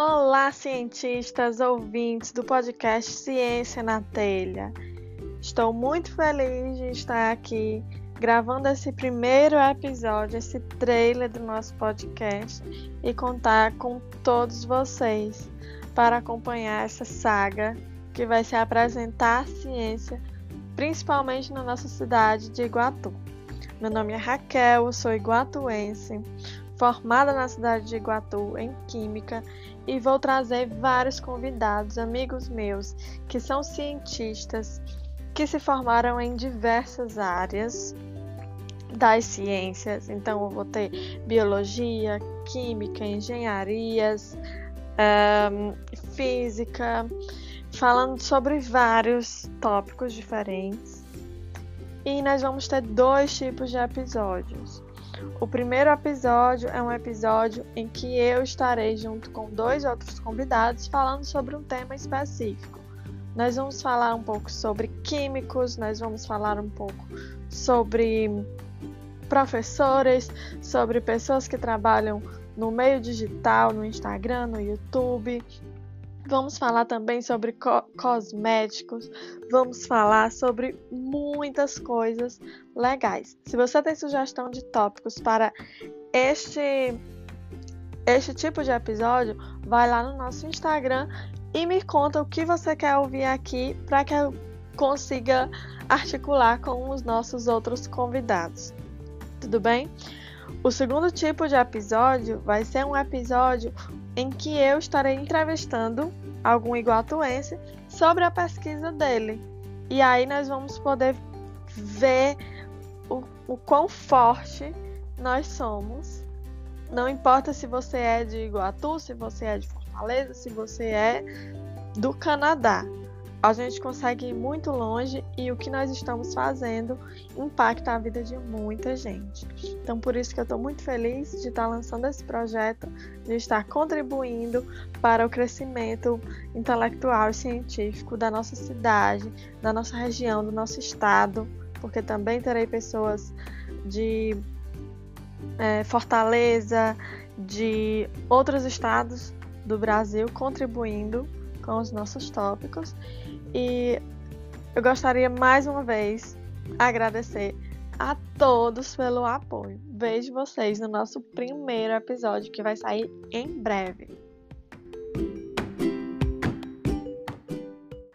Olá, cientistas, ouvintes do podcast Ciência na Telha. Estou muito feliz de estar aqui gravando esse primeiro episódio, esse trailer do nosso podcast e contar com todos vocês para acompanhar essa saga que vai se apresentar a ciência, principalmente na nossa cidade de Iguatu. Meu nome é Raquel, sou iguatuense, formada na cidade de Iguatu em Química e vou trazer vários convidados, amigos meus, que são cientistas que se formaram em diversas áreas das ciências. Então, eu vou ter biologia, química, engenharias, um, física, falando sobre vários tópicos diferentes. E nós vamos ter dois tipos de episódios. O primeiro episódio é um episódio em que eu estarei junto com dois outros convidados falando sobre um tema específico. Nós vamos falar um pouco sobre químicos, nós vamos falar um pouco sobre professores, sobre pessoas que trabalham no meio digital, no Instagram, no YouTube, Vamos falar também sobre co cosméticos, vamos falar sobre muitas coisas legais. Se você tem sugestão de tópicos para este este tipo de episódio, vai lá no nosso Instagram e me conta o que você quer ouvir aqui para que eu consiga articular com os nossos outros convidados. Tudo bem? O segundo tipo de episódio vai ser um episódio em que eu estarei entrevistando algum iguatuense sobre a pesquisa dele. E aí nós vamos poder ver o, o quão forte nós somos. Não importa se você é de Iguatu, se você é de Fortaleza, se você é do Canadá a gente consegue ir muito longe e o que nós estamos fazendo impacta a vida de muita gente. Então, por isso que eu estou muito feliz de estar lançando esse projeto, de estar contribuindo para o crescimento intelectual e científico da nossa cidade, da nossa região, do nosso estado, porque também terei pessoas de é, Fortaleza, de outros estados do Brasil contribuindo com os nossos tópicos. E eu gostaria mais uma vez agradecer a todos pelo apoio. Vejo vocês no nosso primeiro episódio que vai sair em breve.